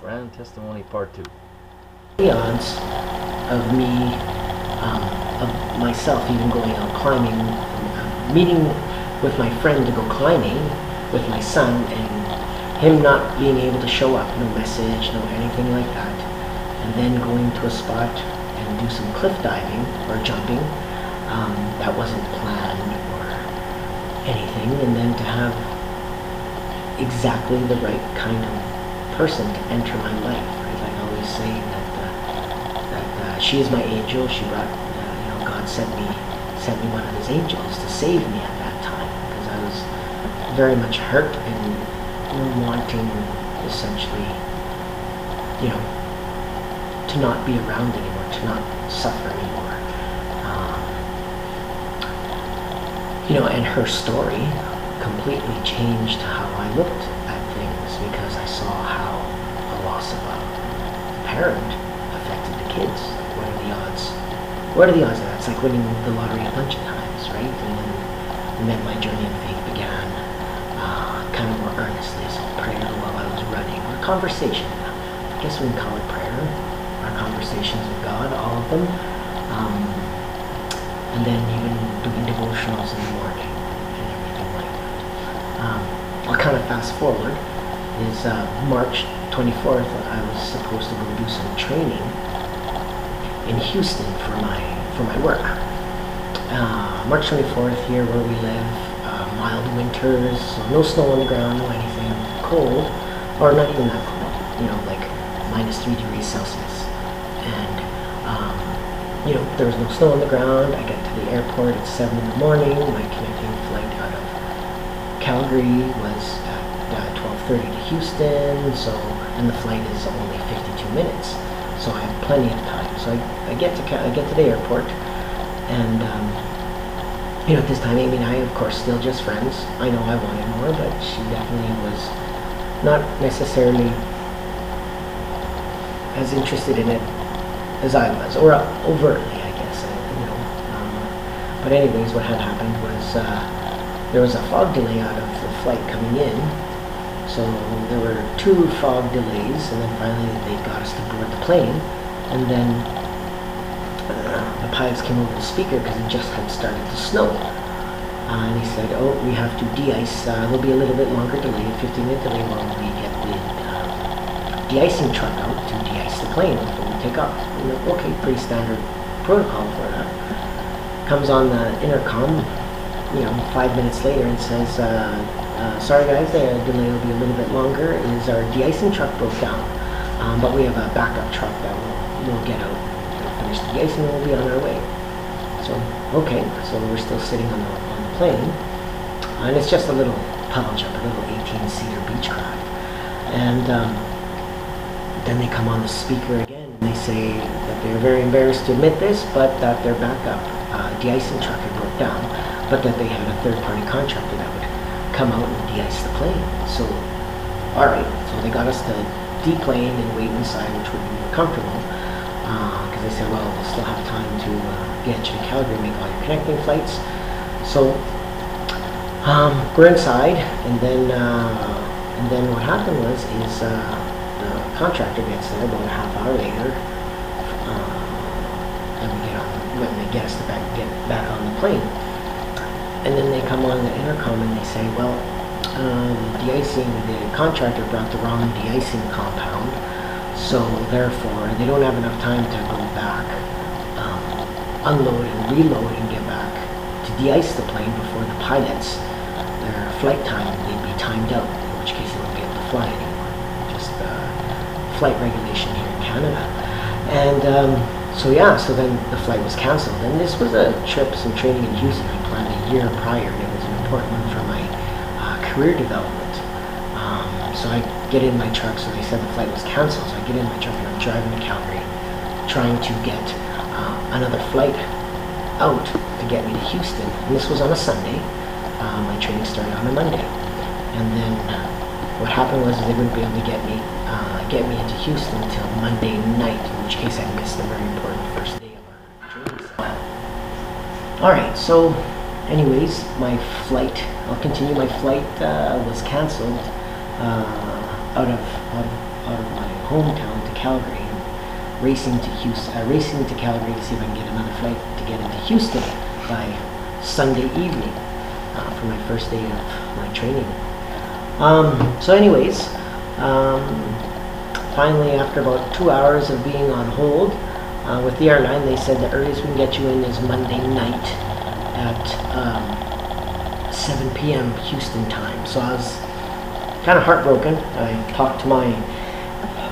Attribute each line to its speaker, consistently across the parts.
Speaker 1: Fran testimony part two.
Speaker 2: The odds of me, um, of myself even going out climbing, uh, meeting with my friend to go climbing with my son and him not being able to show up, no message, no anything like that, and then going to a spot and do some cliff diving or jumping, um, that wasn't planned or anything, and then to have exactly the right kind of person to enter my life. Right? Like I always say that uh, that uh, she is my angel. She brought, uh, you know, God sent me sent me one of His angels to save me at that time because I was very much hurt and wanting essentially, you know, to not be around anymore, to not suffer anymore. Um, you know, and her story completely changed how I looked at things because I saw how the loss of a parent affected the kids. Like, what are the odds? What are the odds of that? It's like winning the lottery a bunch of times, right? And then, and then my journey of faith began uh, kind of more earnestly. So prayer while I was running, or conversation. I guess we can call it prayer. Our conversations with God, all of them. Um, and then even doing devotionals in the morning and everything like that. Um, I'll kind of fast forward. Is uh, March 24th, I was supposed to go do some training in Houston for my for my work. Uh, March 24th, here where we live, uh, mild winters, so no snow on the ground, no anything cold, or not even that cold. You know, like minus three degrees Celsius, and um, you know there was no snow on the ground. I get to the airport at seven in the morning. My connecting flight out of Calgary was at uh, 12:30 to Houston. So, and the flight is only 52 minutes, so I have plenty of time. So I, I get to I get to the airport, and um, you know at this time Amy and I, of course, still just friends. I know I wanted more, but she definitely was not necessarily as interested in it as I was, or overtly, I guess. You know. Um, but anyways, what had happened was uh, there was a fog delay out of the flight coming in. So there were two fog delays, and then finally they got us to board the plane. And then uh, the pilots came over the speaker because it just had started to snow. Uh, and he said, "Oh, we have to de-ice. Uh, there'll be a little bit longer delay, a 15-minute delay, while we get the uh, de-icing truck out to de-ice the plane before we take off." Like, okay, pretty standard protocol for that. Comes on the intercom, you know, five minutes later and says, uh, uh, "Sorry guys, the delay will be a little bit longer. Is our de-icing truck broke down, um, but we have a backup truck that will will get out, finish the de-icing, and we'll be on our way." So okay, so we're still sitting on the on the plane, and it's just a little puddle jump, a little 18-seater Beechcraft, and um, then they come on the speaker again and they say that they're very embarrassed to admit this, but that their backup uh, de-icing truck had broke down, but that they had a third-party contractor that would come out and de-ice the plane. So, all right, so they got us to deplane and wait inside, which would be more comfortable, because they said, well, we'll still have time to uh, get you to Calgary, make all your connecting flights. So um, we're inside, and then uh, and then what happened was is uh, the contractor gets there about a half hour later, uh, and we get on when they get us to back get back on the plane, and then they come on the intercom and they say, well, um, de-icing the contractor brought the wrong de-icing compound, so therefore they don't have enough time to go back, um, unload and reload and get back to de-ice the plane before the pilots their flight time they'd be timed out, in which case they wouldn't be able to fly anymore. Just uh, flight regulation here in Canada. And um, so yeah, so then the flight was cancelled. And this was a trip, some training in Houston I planned a year prior, and it was an important one for my uh, career development. Um, so I get in my truck, so they said the flight was cancelled, so I get in my truck and I'm driving to Calgary, trying to get uh, another flight out to get me to Houston. And this was on a Sunday. Uh, my training started on a Monday. And then uh, what happened was they wouldn't be able to get me uh, get me into Houston until Monday night, in which case I missed the very important first day of our training. session. All right, so anyways, my flight, I'll continue. My flight uh, was canceled uh, out of out of out of my hometown to Calgary, And racing to Houston, uh, racing to Calgary to see if I can get another flight to get into Houston by Sunday evening uh, for my first day of my training. Um, so, anyways, um, finally, after about two hours of being on hold uh, with the airline, they said the earliest we can get you in is Monday night at um, 7 p.m. Houston time. So I was kind of heartbroken. I talked to my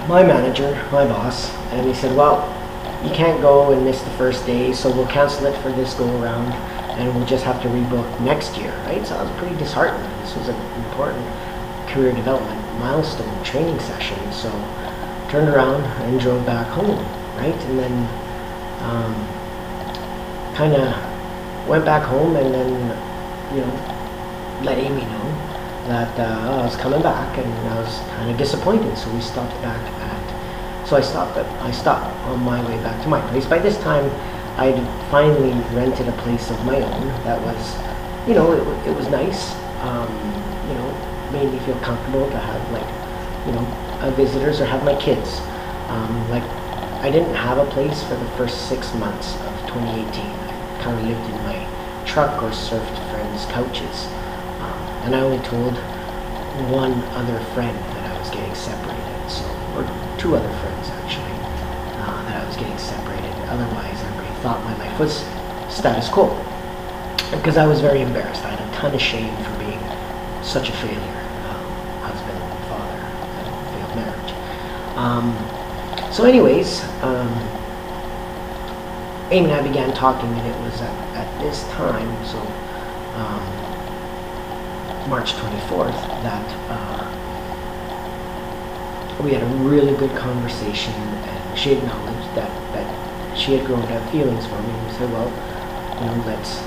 Speaker 2: my manager, my boss, and he said, "Well, you can't go and miss the first day, so we'll cancel it for this go around, and we'll just have to rebook next year." Right? So I was pretty disheartened. This was an important career development milestone training session. So turned around and drove back home, right? And then um, kind of went back home and then, you know, let Amy know that uh, I was coming back and I was kind of disappointed. So we stopped back at, so I stopped at, I stopped on my way back to my place. By this time, I'd finally rented a place of my own that was, you know, it, it was nice. Um, you know, made me feel comfortable to have like, you know, uh, visitors or have my kids. Um, like, I didn't have a place for the first six months of 2018. I kind of lived in my truck or surfed friends' couches. Um, and I only told one other friend that I was getting separated, so, or two other friends actually, uh, that I was getting separated. Otherwise, everybody thought my life was status quo. Because I was very embarrassed. I had a ton of shame for being such a failure. Um, so anyways, um, Amy and I began talking, and it was at, at this time, so um, March 24th, that uh, we had a really good conversation, and she acknowledged that, that she had grown to have feelings for me. And we said, well, you know, let's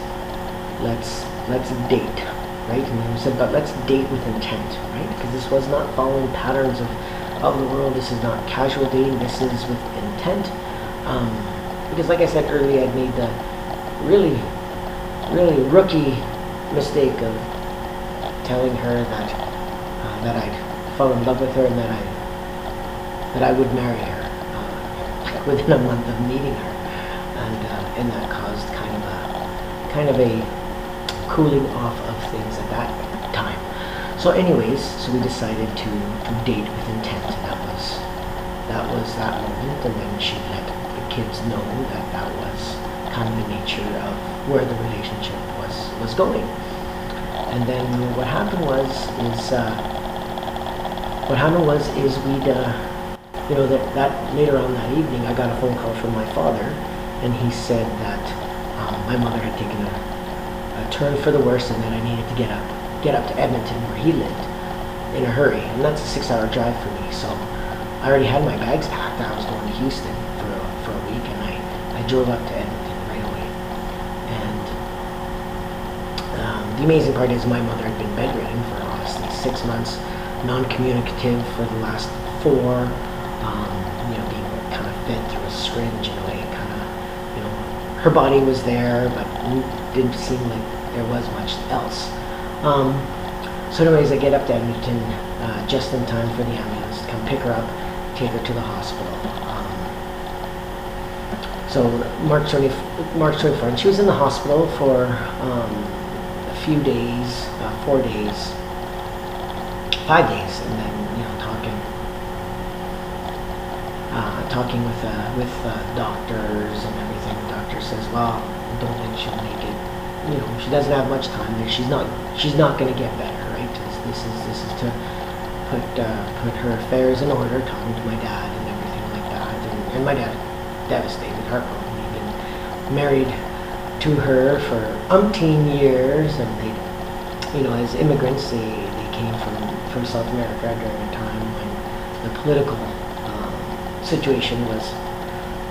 Speaker 2: let's let's date, right? And we said, but let's date with intent, right? Because this was not following patterns of of the world. This is not casual dating. This is with intent. Um, because, like I said earlier, I made the really, really rookie mistake of telling her that uh, that I'd fall in love with her and that I that I would marry her uh, within a month of meeting her, and uh, and that caused kind of a kind of a cooling off of things at that. So anyways, so we decided to, date with intent. That was that was that moment, and then she let the kids know that that was kind of the nature of where the relationship was was going. And then what happened was is uh, what happened was is we'd uh, you know that that later on that evening I got a phone call from my father, and he said that um, my mother had taken a, a turn for the worse and that I needed to get up get up to Edmonton where he lived in a hurry, and that's a six-hour drive for me. So I already had my bags packed. I was going to Houston for for a week, and I, I drove up to Edmonton right away. And um, the amazing part is my mother had been bedridden for honestly six months, non-communicative for the last four. Um, you know, being kind of fed through a syringe in a way, kind of, you know, her body was there, but didn't seem like there was much else. Um, so anyways, I get up to Edmonton uh, just in time for the ambulance to come pick her up, take her to the hospital. Um, so March 20, March 24th, she was in the hospital for um, a few days, uh, four days, five days, and then you know talking, uh, talking with uh, with uh, doctors and everything. The doctor says, "Well, don't think she'll make it you know, she doesn't have much time. She's not, she's not going to get better, right? This, this, is, this is to put, uh, put her affairs in order, talking to my dad and everything like that. And, and my dad, devastated, heartbroken. He'd been married to her for umpteen years, and they, you know, as immigrants, they, they came from, from South America during a time when the political um, situation was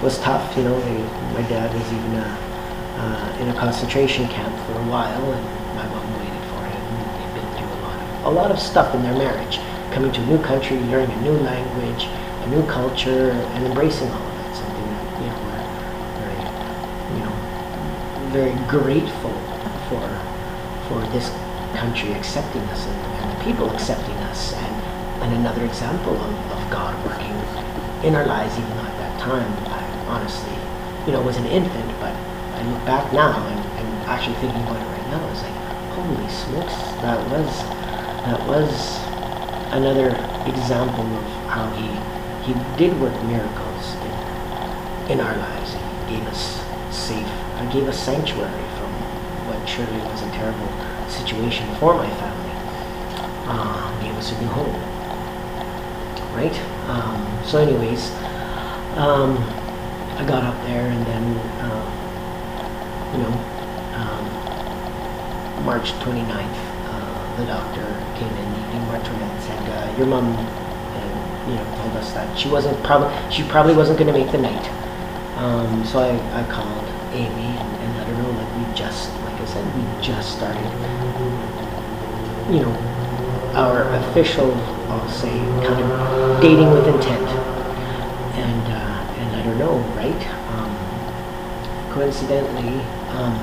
Speaker 2: was tough. You know, they, my dad was even a uh, in a concentration camp for a while, and my mom waited for him. They've been through a lot of a lot of stuff in their marriage, coming to a new country, learning a new language, a new culture, and embracing all of that. Something that you know we're very, you know, very grateful for for this country accepting us and, and the people accepting us, and and another example of, of God working in our lives, even though at that time, I honestly, you know, was an infant, Look back now and, and actually thinking about it right now, it's like, holy smokes, that was, that was another example of how he, he did work miracles in, in our lives. He gave us safe, uh, gave us sanctuary from what surely was a terrible situation for my family. Uh, gave us a new home. Right? Um, so anyways, um, I got up there and then, uh, you know, um, March 29th, uh, the doctor came in, evening March 29th, and said, uh, your mom, and, you know, told us that she wasn't probably, she probably wasn't going to make the night. Um, so I, I called Amy and, and let her know, like, we just, like I said, we just started, you know, our official, I'll say, kind of dating with intent. And, uh, and let her know, right? Coincidentally, um,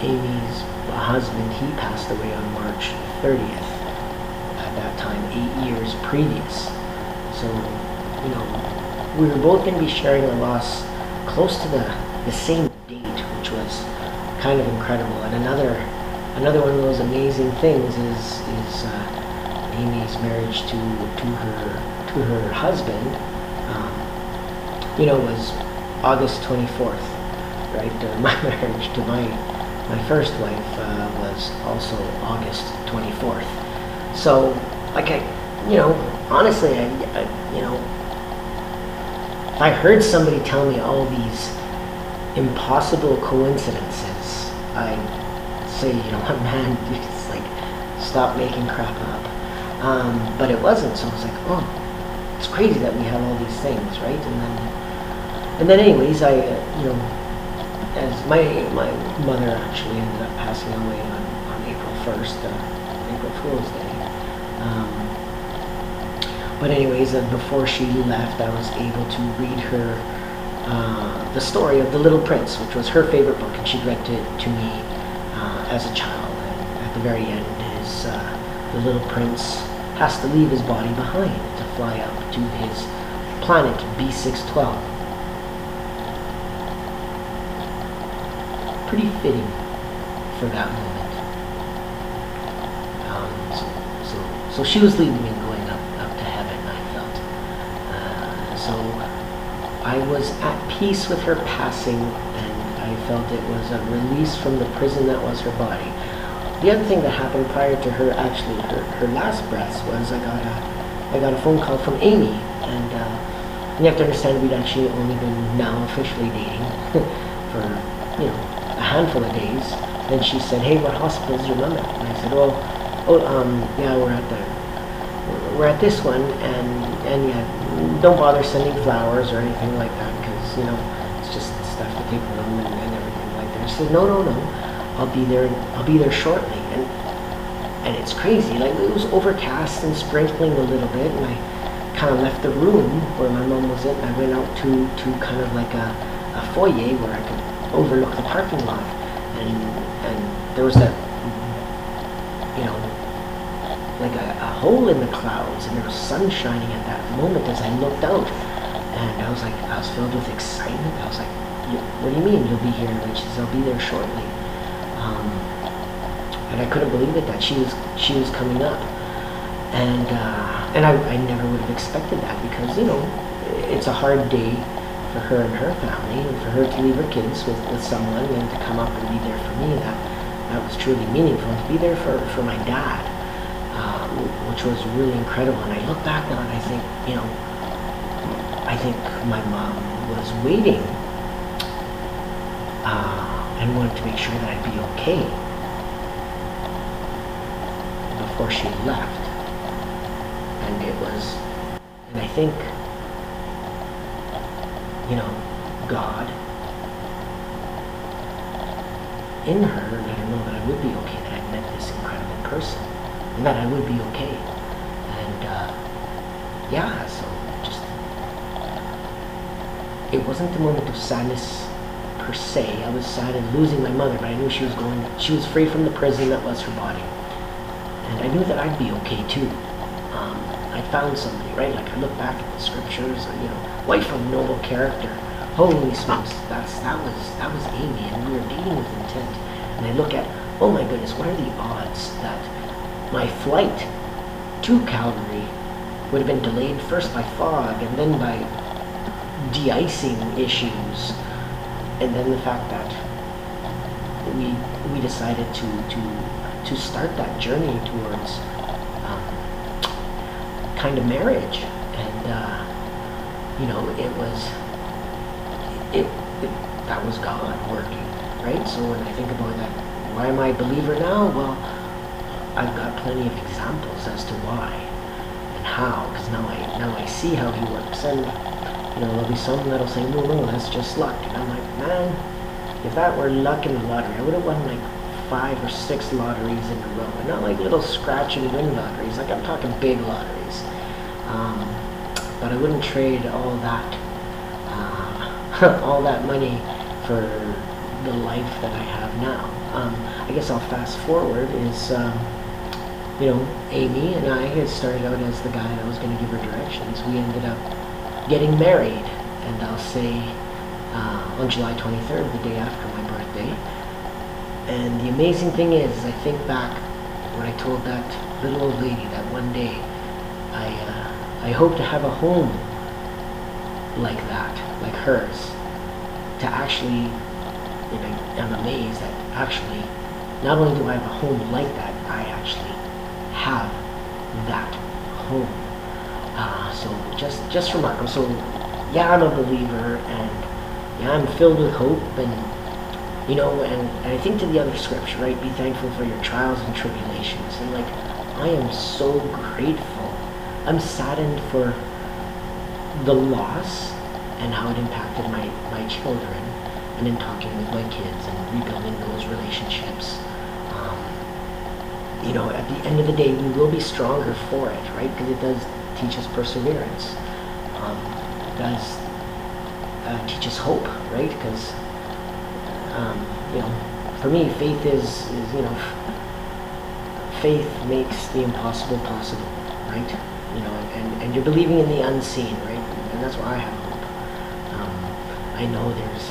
Speaker 2: Amy's husband, he passed away on March 30th. At that time, eight years previous. So, you know, we were both going to be sharing a loss close to the, the same date, which was kind of incredible. And another another one of those amazing things is is uh, Amy's marriage to to her to her husband. Um, you know, was August 24th, right? Uh, my marriage to my my first wife uh, was also August 24th. So, like I, you know, honestly, I, I you know, if I heard somebody tell me all these impossible coincidences, I'd say, you know what, man, just like stop making crap up. Um, but it wasn't, so I was like, oh, it's crazy that we have all these things, right? And then, and then, anyways, I, uh, you know, as my my mother actually ended up passing away on, on April first, uh, April Fool's Day. Um, but anyways, uh, before she left, I was able to read her uh, the story of the Little Prince, which was her favorite book, and she'd read it to me uh, as a child. And at the very end, his uh, the Little Prince has to leave his body behind to fly up to his planet B612. Pretty fitting for that moment. Um, so, so, so she was leaving me going up, up to heaven, I felt. Uh, so I was at peace with her passing, and I felt it was a release from the prison that was her body. The other thing that happened prior to her actually her, her last breaths was I got a I got a phone call from Amy, and uh, you have to understand we'd actually only been now officially dating for handful of days. Then she said, "Hey, what hospital is your mom at?" And I said, "Oh, oh, um, yeah, we're at the we're at this one, and and yeah, don't bother sending flowers or anything like that because you know it's just stuff to take home and, and everything like that." She said, "No, no, no, I'll be there. I'll be there shortly." And and it's crazy. Like it was overcast and sprinkling a little bit, and I kind of left the room where my mom was in. I went out to to kind of like a, a foyer where I could overlook the parking lot, and and there was that you know like a, a hole in the clouds, and there was sun shining at that moment as I looked out, and I was like I was filled with excitement. I was like, "What do you mean you'll be here?" And she says, "I'll be there shortly." Um, and I couldn't believe it that she was she was coming up, and uh, and I, I never would have expected that because you know it's a hard day for her and her family, and for her to leave her kids with, with someone and to come up and be there for me that that was truly meaningful. To be there for for my dad, um, which was really incredible. And I look back now and I think you know I think my mom was waiting uh, and wanted to make sure that I'd be okay before she left. And it was, and I think, you know, God in her let her know that I would be okay, that I'd met this incredible person, and that I would be okay. And uh, yeah, so just, it wasn't the moment of sadness per se. I was sad in losing my mother, but I knew she was going, she was free from the prison that was her body and I knew that I'd be okay too. Um, I found somebody, right? Like I look back at the scriptures, and, you know, wife of noble character. Holy smokes, that's that was that was Amy, and we were dating with intent. And I look at, oh my goodness, what are the odds that my flight to Calgary would have been delayed first by fog and then by de-icing issues, and then the fact that we we decided to to to start that journey towards um, kind of marriage, and uh, you know it was it, it that was God working, right? So when I think about that, why am I a believer now? Well, I've got plenty of examples as to why and how, because now I now I see how He works, and you know there'll be some that'll say, no, no, that's just luck, and I'm like, man, if that were luck in the lottery, I would have won like five or six lotteries in a row, and not like little scratch and win lotteries, like I'm talking big lotteries. Um, but I wouldn't trade all that uh, all that money for the life that I have now. Um, I guess I'll fast forward is, um, you know, Amy and I had started out as the guy that was going to give her directions. We ended up getting married, and I'll say uh, on July 23rd, the day after my birthday. And the amazing thing is, I think back when I told that little old lady that one day I, I hope to have a home like that, like hers, to actually, you know, I'm amazed that actually, not only do I have a home like that, I actually have that home. Uh, so just just remarkable. So yeah, I'm a believer, and yeah, I'm filled with hope, and you know, and, and I think to the other scripture, right? Be thankful for your trials and tribulations, and like I am so grateful. I'm saddened for the loss and how it impacted my, my children and in talking with my kids and rebuilding those relationships. Um, you know, at the end of the day, we will be stronger for it, right? Because it does teach us perseverance. Um, it does uh, teach us hope, right? Because, um, you know, for me, faith is, is, you know, faith makes the impossible possible, right? You know, and, and you're believing in the unseen, right? And that's why I have hope. Um, I know there's,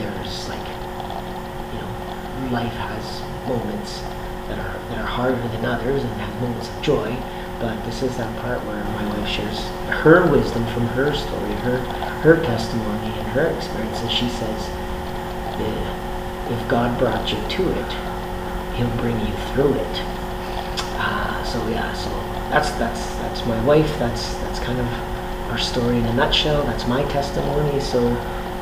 Speaker 2: there's like, you know, life has moments that are that are harder than others and have moments of joy. But this is that part where my wife shares her wisdom from her story, her her testimony and her experiences. she says, "If God brought you to it, He'll bring you through it." Uh, so yeah, so that's that's that's my wife. That's that's kind of our story in a nutshell. That's my testimony. So,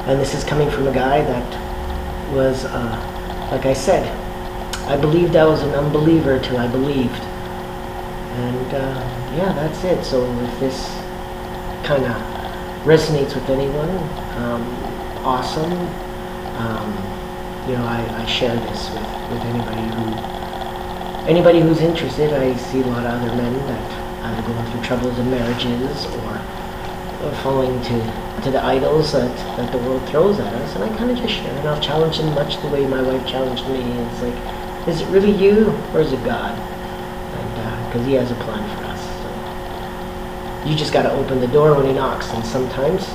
Speaker 2: and this is coming from a guy that was, uh, like I said, I believed I was an unbeliever till I believed. And uh, yeah, that's it. So if this kind of resonates with anyone, um, awesome. Um, you know, I, I share this with, with anybody who anybody who's interested. I see a lot of other men that either going through troubles in marriages or, falling to to the idols that, that the world throws at us, and I kind of just share, and I'll challenge them much the way my wife challenged me. It's like, is it really you, or is it God? And because uh, He has a plan for us, so you just got to open the door when He knocks, and sometimes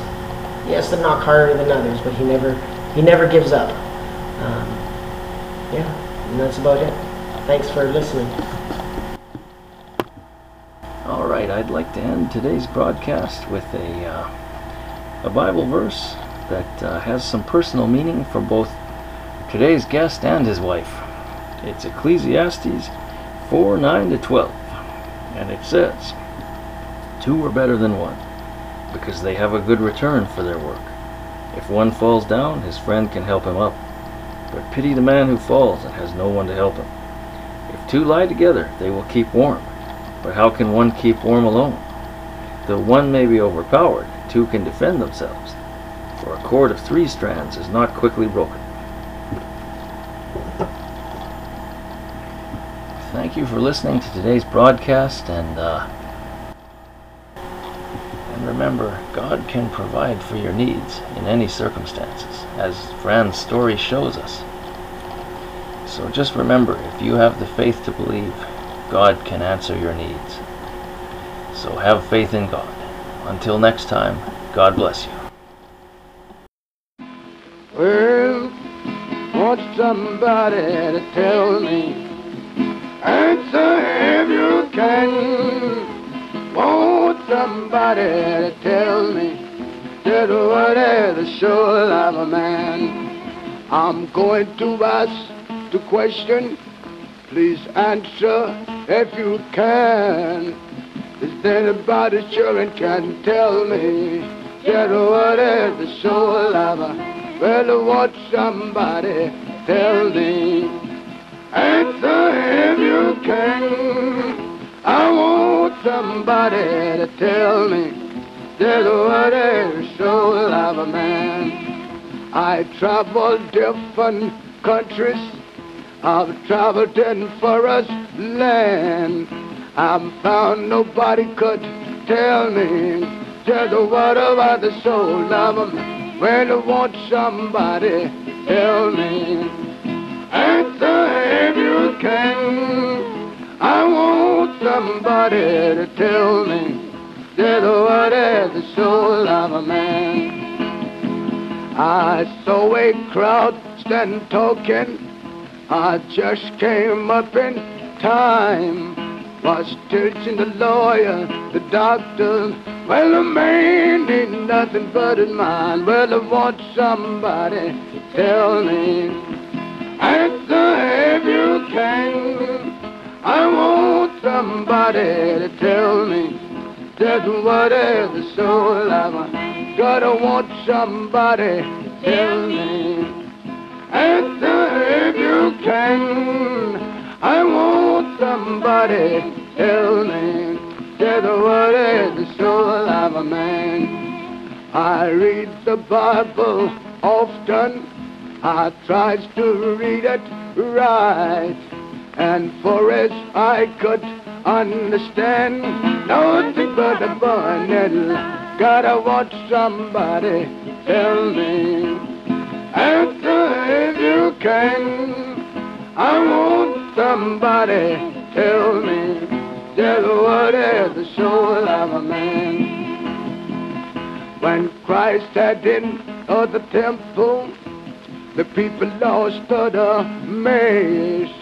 Speaker 2: He has to knock harder than others, but He never He never gives up. Um, yeah, and that's about it. Thanks for listening.
Speaker 1: All right, I'd like to end today's broadcast with a uh, a Bible verse that uh, has some personal meaning for both today's guest and his wife. It's Ecclesiastes 4 9 to 12, and it says, Two are better than one, because they have a good return for their work. If one falls down, his friend can help him up, but pity the man who falls and has no one to help him. Two lie together, they will keep warm, but how can one keep warm alone? Though one may be overpowered, two can defend themselves, for a cord of three strands is not quickly broken. Thank you for listening to today's broadcast, and uh, and remember, God can provide for your needs in any circumstances, as Fran's story shows us. So just remember, if you have the faith to believe, God can answer your needs. So have faith in God. Until next time, God bless you.
Speaker 3: Well, want somebody to tell me. Answer if you can. Want somebody to tell me that what is the soul of a man? I'm going to ask the question. Please answer if you can. Is there anybody sure and can tell me that what is the soul of a well, what somebody tell me? Answer if you can. I want somebody to tell me that what is the soul of a man. I travel different countries. I've traveled in forest land. I've found nobody could tell me just what about the soul of a man. Well, I want somebody tell me. Answer if you can. I want somebody to tell me that what is the soul of a man. I saw a crowd stand talking. I just came up in time. Was teaching the lawyer, the doctor, well, the man ain't nothing but his mind. Well, I want somebody to tell me. Answer if you can. I want somebody to tell me just what is the soul of a gotta want somebody to tell me. Answer can. I want somebody tell me just what is the soul of a man. I read the Bible often. I tries to read it right. And for as I could understand, nothing but a burning Gotta watch somebody tell me. Answer if you can. I want somebody tell me just what is the soul of a man. When Christ had in of the temple, the people lost the maze,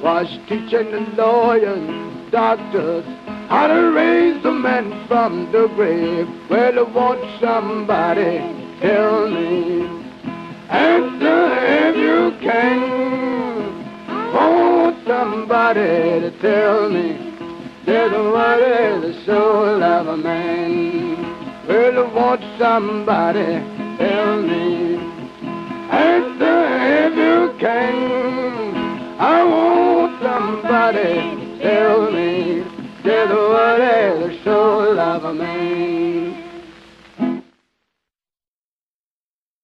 Speaker 3: was teaching the lawyers, doctors, how to raise the man from the grave. Well, I want somebody tell me, answer if you can. Somebody to tell me there's what is the soul of a man. Well, I want somebody tell me. Answer uh, if you can. I want somebody tell me. There's what is the soul of a man.